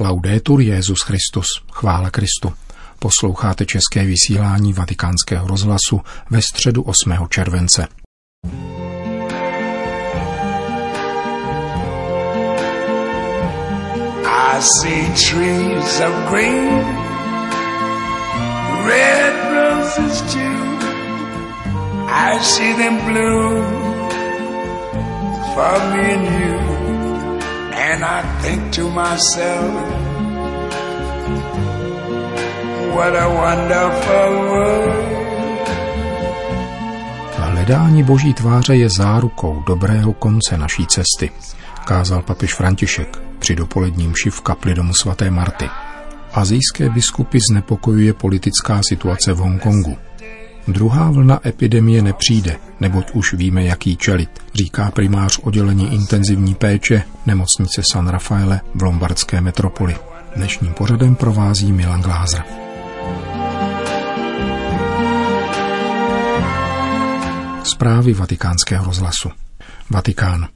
Laudetur Jezus Christus, chvála Kristu. Posloucháte české vysílání Vatikánského rozhlasu ve středu 8. července. I see trees of green, red roses too. I see them for me and you. And I think to myself, what a wonderful world. Hledání boží tváře je zárukou dobrého konce naší cesty, kázal papež František při dopoledním mši v kapli domu svaté Marty. Azijské biskupy znepokojuje politická situace v Hongkongu. Druhá vlna epidemie nepřijde, neboť už víme, jaký čelit, říká primář oddělení intenzivní péče nemocnice San Rafaele v lombardské metropoli. Dnešním pořadem provází Milan Glázer. Zprávy vatikánského rozhlasu. Vatikán.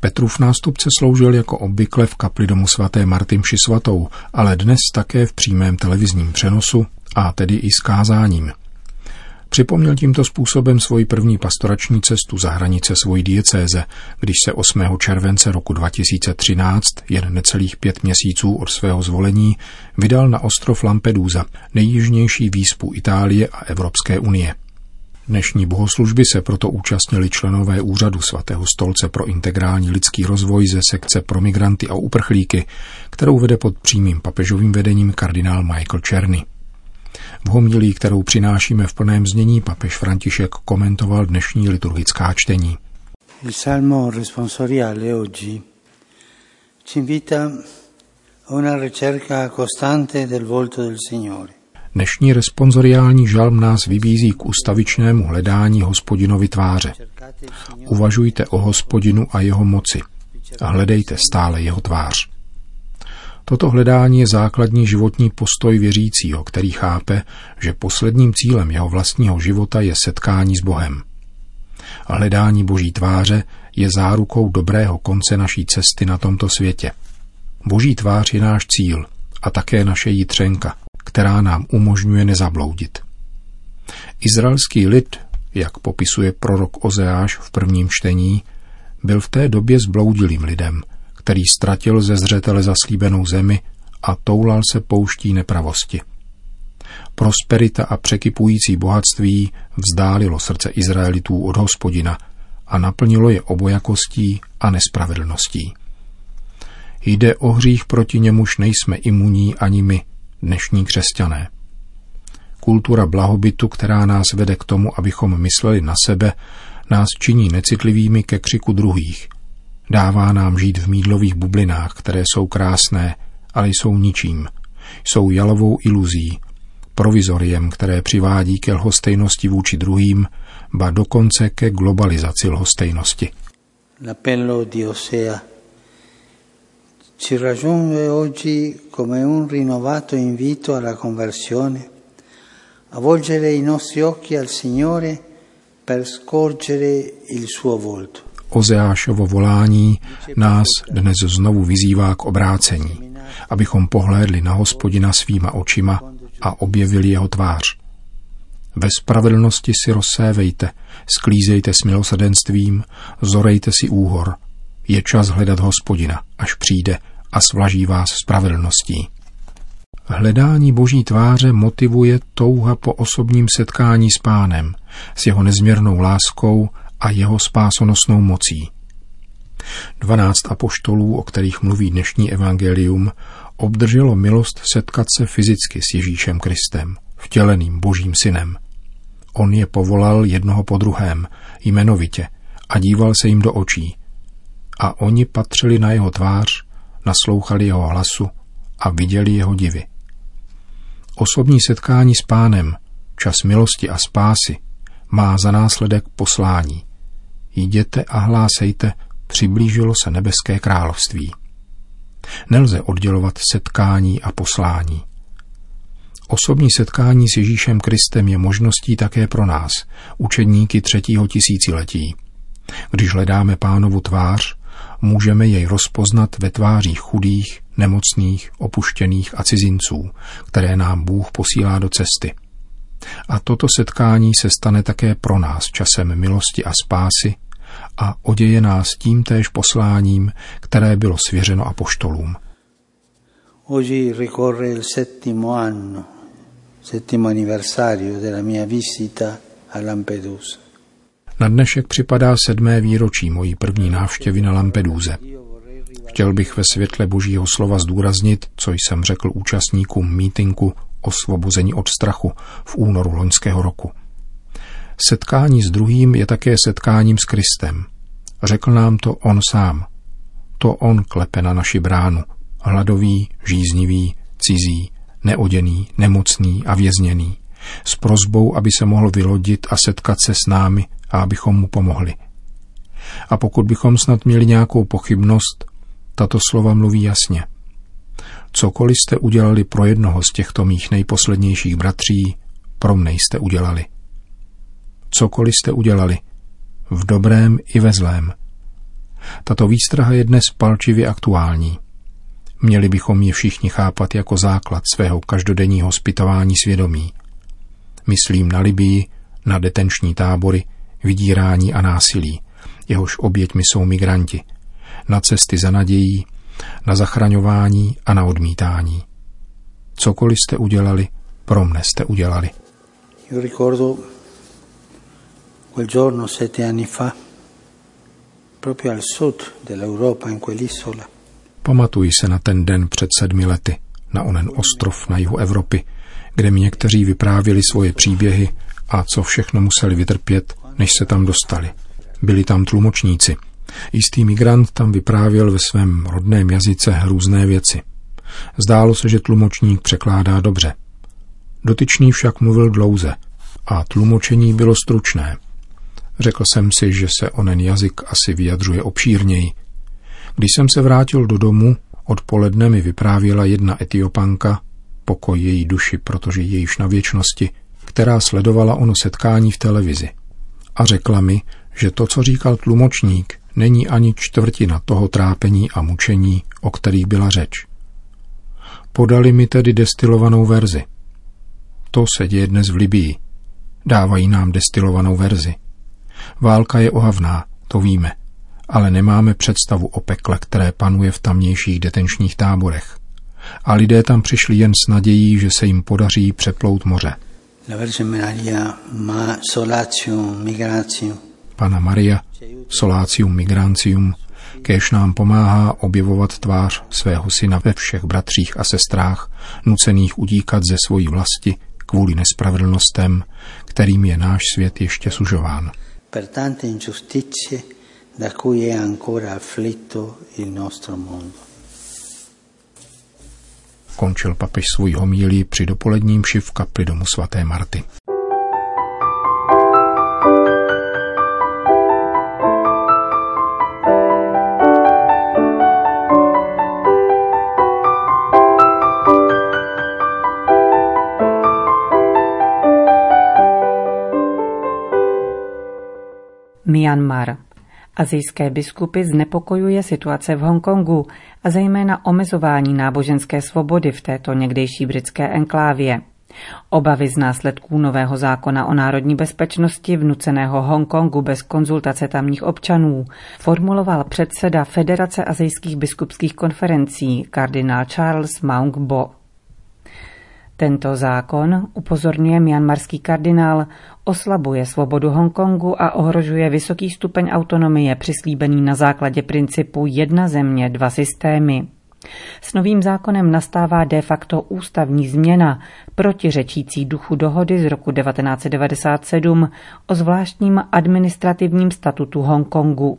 Petrův nástupce sloužil jako obvykle v kapli domu svaté Marty Mši svatou, ale dnes také v přímém televizním přenosu a tedy i s kázáním – Připomněl tímto způsobem svoji první pastorační cestu za hranice svojí diecéze, když se 8. července roku 2013, jen necelých pět měsíců od svého zvolení, vydal na ostrov Lampedusa, nejjižnější výspu Itálie a Evropské unie. Dnešní bohoslužby se proto účastnili členové úřadu svatého stolce pro integrální lidský rozvoj ze sekce pro migranty a uprchlíky, kterou vede pod přímým papežovým vedením kardinál Michael Černy. Homilí, kterou přinášíme v plném znění, papež František komentoval dnešní liturgická čtení. Il salmo responsoriale oggi ci invita a una ricerca costante del volto del Signore. Dnešní responsoriální žalm nás vybízí k ustavičnému hledání hospodinovi tváře. Uvažujte o hospodinu a jeho moci a hledejte stále jeho tvář. Toto hledání je základní životní postoj věřícího, který chápe, že posledním cílem jeho vlastního života je setkání s Bohem. Hledání Boží tváře je zárukou dobrého konce naší cesty na tomto světě. Boží tvář je náš cíl a také naše jitřenka, která nám umožňuje nezabloudit. Izraelský lid, jak popisuje prorok Ozeáš v prvním čtení, byl v té době zbloudilým lidem – který ztratil ze zřetele zaslíbenou zemi a toulal se pouští nepravosti. Prosperita a překypující bohatství vzdálilo srdce Izraelitů od hospodina a naplnilo je obojakostí a nespravedlností. Jde o hřích, proti němuž nejsme imunní ani my, dnešní křesťané. Kultura blahobytu, která nás vede k tomu, abychom mysleli na sebe, nás činí necitlivými ke křiku druhých Dává nám žít v mídlových bublinách, které jsou krásné, ale jsou ničím. Jsou jalovou iluzí, provizoriem, které přivádí ke lhostejnosti vůči druhým, ba dokonce ke globalizaci lhostejnosti. L'appello di Osea ci raggiunge oggi come un rinnovato invito alla conversione, a volgere i nostri occhi al Signore per scorgere il suo volto. Ozeášovo volání nás dnes znovu vyzývá k obrácení, abychom pohlédli na hospodina svýma očima a objevili jeho tvář. Ve spravedlnosti si rozsévejte, sklízejte s milosrdenstvím, zorejte si úhor. Je čas hledat hospodina, až přijde a svlaží vás spravedlností. Hledání boží tváře motivuje touha po osobním setkání s pánem, s jeho nezměrnou láskou a jeho spásonosnou mocí. Dvanáct apoštolů, o kterých mluví dnešní evangelium, obdrželo milost setkat se fyzicky s Ježíšem Kristem, vtěleným božím synem. On je povolal jednoho po druhém, jmenovitě, a díval se jim do očí. A oni patřili na jeho tvář, naslouchali jeho hlasu a viděli jeho divy. Osobní setkání s pánem, čas milosti a spásy, má za následek poslání – jděte a hlásejte, přiblížilo se nebeské království. Nelze oddělovat setkání a poslání. Osobní setkání s Ježíšem Kristem je možností také pro nás, učedníky třetího tisíciletí. Když hledáme pánovu tvář, můžeme jej rozpoznat ve tvářích chudých, nemocných, opuštěných a cizinců, které nám Bůh posílá do cesty. A toto setkání se stane také pro nás časem milosti a spásy a oděje nás tím též posláním, které bylo svěřeno apoštolům. Oggi ricorre il settimo anno, settimo anniversario della mia visita a Lampedusa. Na dnešek připadá sedmé výročí mojí první návštěvy na Lampeduze. Chtěl bych ve světle božího slova zdůraznit, co jsem řekl účastníkům mítinku Osvobození od strachu v únoru loňského roku. Setkání s druhým je také setkáním s Kristem. Řekl nám to on sám. To on klepe na naši bránu. Hladový, žíznivý, cizí, neoděný, nemocný a vězněný. S prozbou, aby se mohl vylodit a setkat se s námi a abychom mu pomohli. A pokud bychom snad měli nějakou pochybnost, tato slova mluví jasně. Cokoliv jste udělali pro jednoho z těchto mých nejposlednějších bratří, pro mne jste udělali. Cokoliv jste udělali, v dobrém i ve zlém. Tato výstraha je dnes palčivě aktuální. Měli bychom ji všichni chápat jako základ svého každodenního zpytování svědomí. Myslím na Libii, na detenční tábory, vydírání a násilí, jehož oběťmi jsou migranti, na cesty za nadějí, na zachraňování a na odmítání. Cokoliv jste udělali, pro mne jste udělali. Quel giorno sette anni fa, proprio al sud dell'Europa, in quell'isola. Pamatuji se na ten den před sedmi lety, na onen ostrov na jihu Evropy, kde mi někteří vyprávěli svoje příběhy a co všechno museli vytrpět, než se tam dostali. Byli tam tlumočníci. Jistý migrant tam vyprávěl ve svém rodném jazyce různé věci. Zdálo se, že tlumočník překládá dobře. Dotyčný však mluvil dlouze a tlumočení bylo stručné. Řekl jsem si, že se onen jazyk asi vyjadřuje obšírněji. Když jsem se vrátil do domu, odpoledne mi vyprávěla jedna etiopanka, pokoj její duši, protože je již na věčnosti, která sledovala ono setkání v televizi. A řekla mi, že to, co říkal tlumočník, není ani čtvrtina toho trápení a mučení, o kterých byla řeč. Podali mi tedy destilovanou verzi. To se děje dnes v Libii. Dávají nám destilovanou verzi. Válka je ohavná, to víme, ale nemáme představu o pekle, které panuje v tamnějších detenčních táborech. A lidé tam přišli jen s nadějí, že se jim podaří přeplout moře. Pana Maria, Solácium Migrancium, kéž nám pomáhá objevovat tvář svého syna ve všech bratřích a sestrách, nucených udíkat ze svojí vlasti kvůli nespravedlnostem, kterým je náš svět ještě sužován. Per tante ingiustizie da cui è ancora afflitto il nostro mondo. Končil papež svůj homílí při dopoledním mši v kapli domu svaté Marty. Myanmar. Azijské biskupy znepokojuje situace v Hongkongu a zejména omezování náboženské svobody v této někdejší britské enklávě. Obavy z následků nového zákona o národní bezpečnosti vnuceného Hongkongu bez konzultace tamních občanů formuloval předseda Federace azijských biskupských konferencí kardinál Charles Maung Bo. Tento zákon, upozorňuje mianmarský kardinál, oslabuje svobodu Hongkongu a ohrožuje vysoký stupeň autonomie přislíbený na základě principu jedna země, dva systémy. S novým zákonem nastává de facto ústavní změna, protiřečící duchu dohody z roku 1997 o zvláštním administrativním statutu Hongkongu.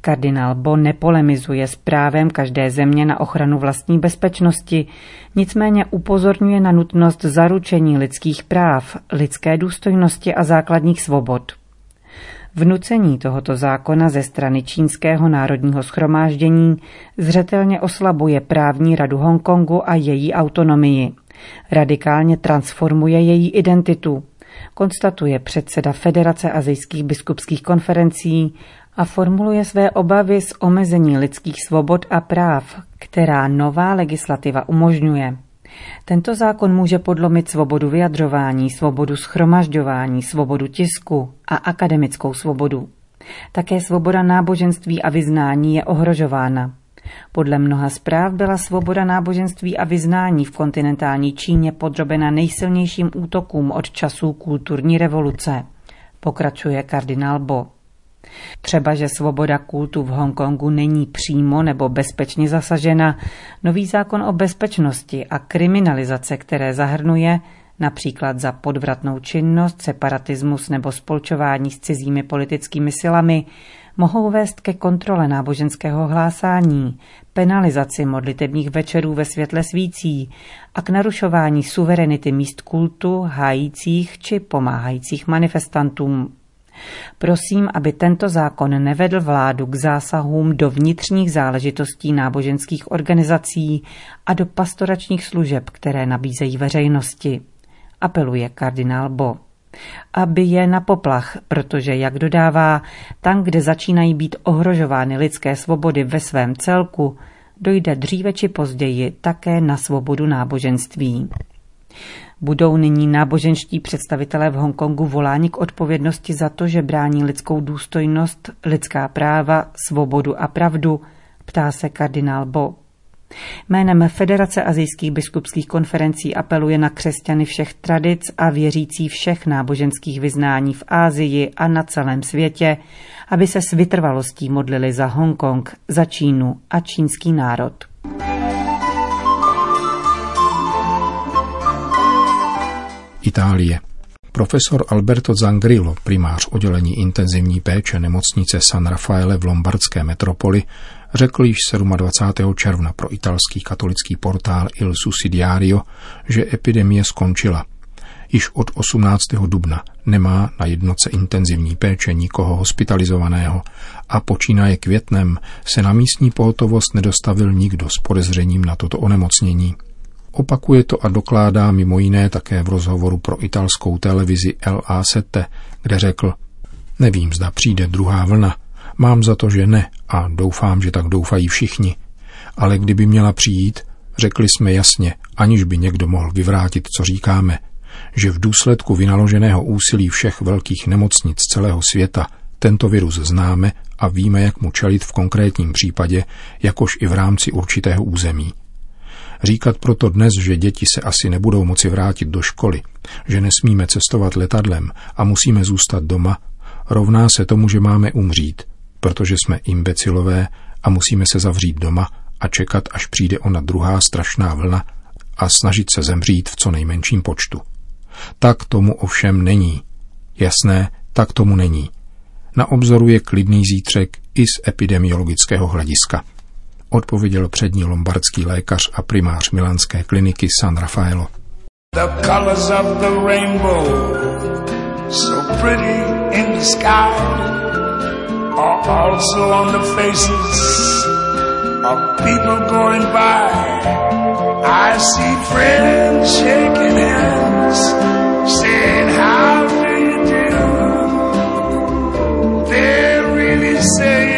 Kardinál Bo nepolemizuje s právem každé země na ochranu vlastní bezpečnosti, nicméně upozorňuje na nutnost zaručení lidských práv, lidské důstojnosti a základních svobod. Vnucení tohoto zákona ze strany Čínského národního schromáždění zřetelně oslabuje právní radu Hongkongu a její autonomii. Radikálně transformuje její identitu, konstatuje předseda Federace azijských biskupských konferencí a formuluje své obavy z omezení lidských svobod a práv, která nová legislativa umožňuje. Tento zákon může podlomit svobodu vyjadřování, svobodu schromažďování, svobodu tisku a akademickou svobodu. Také svoboda náboženství a vyznání je ohrožována. Podle mnoha zpráv byla svoboda náboženství a vyznání v kontinentální Číně podrobena nejsilnějším útokům od časů kulturní revoluce, pokračuje kardinál Bo. Třeba, že svoboda kultu v Hongkongu není přímo nebo bezpečně zasažena, nový zákon o bezpečnosti a kriminalizace, které zahrnuje například za podvratnou činnost, separatismus nebo spolčování s cizími politickými silami, mohou vést ke kontrole náboženského hlásání, penalizaci modlitebních večerů ve světle svící a k narušování suverenity míst kultu, hájících či pomáhajících manifestantům. Prosím, aby tento zákon nevedl vládu k zásahům do vnitřních záležitostí náboženských organizací a do pastoračních služeb, které nabízejí veřejnosti, apeluje kardinál Bo aby je na poplach, protože, jak dodává, tam, kde začínají být ohrožovány lidské svobody ve svém celku, dojde dříve či později také na svobodu náboženství. Budou nyní náboženští představitelé v Hongkongu voláni k odpovědnosti za to, že brání lidskou důstojnost, lidská práva, svobodu a pravdu, ptá se kardinál Bo. Jménem Federace azijských biskupských konferencí apeluje na křesťany všech tradic a věřící všech náboženských vyznání v Ázii a na celém světě, aby se s vytrvalostí modlili za Hongkong, za Čínu a čínský národ. Itálie. Profesor Alberto Zangrillo, primář oddělení intenzivní péče nemocnice San Rafaele v lombardské metropoli, řekl již 27. června pro italský katolický portál Il Sussidiario, že epidemie skončila. Již od 18. dubna nemá na jednoce intenzivní péče nikoho hospitalizovaného a počínaje květnem se na místní pohotovost nedostavil nikdo s podezřením na toto onemocnění. Opakuje to a dokládá mimo jiné také v rozhovoru pro italskou televizi LA7, kde řekl, nevím, zda přijde druhá vlna, mám za to, že ne a doufám, že tak doufají všichni, ale kdyby měla přijít, řekli jsme jasně, aniž by někdo mohl vyvrátit, co říkáme, že v důsledku vynaloženého úsilí všech velkých nemocnic celého světa tento virus známe a víme, jak mu čelit v konkrétním případě, jakož i v rámci určitého území. Říkat proto dnes, že děti se asi nebudou moci vrátit do školy, že nesmíme cestovat letadlem a musíme zůstat doma, rovná se tomu, že máme umřít, protože jsme imbecilové a musíme se zavřít doma a čekat, až přijde ona druhá strašná vlna a snažit se zemřít v co nejmenším počtu. Tak tomu ovšem není. Jasné, tak tomu není. Na obzoru je klidný zítřek i z epidemiologického hlediska odpověděl přední lombardský lékař a primář milánské kliniky San Rafaelo. The colors of the rainbow, so pretty in the sky, are also on the faces of people going by. I see friends shaking hands, saying how do you do? They're really saying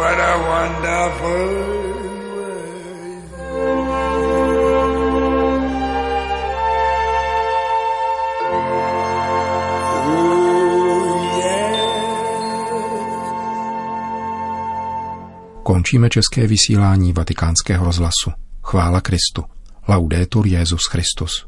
What a wonderful Končíme české vysílání vatikánského rozhlasu. Chvála Kristu. Laudetur Jezus Christus.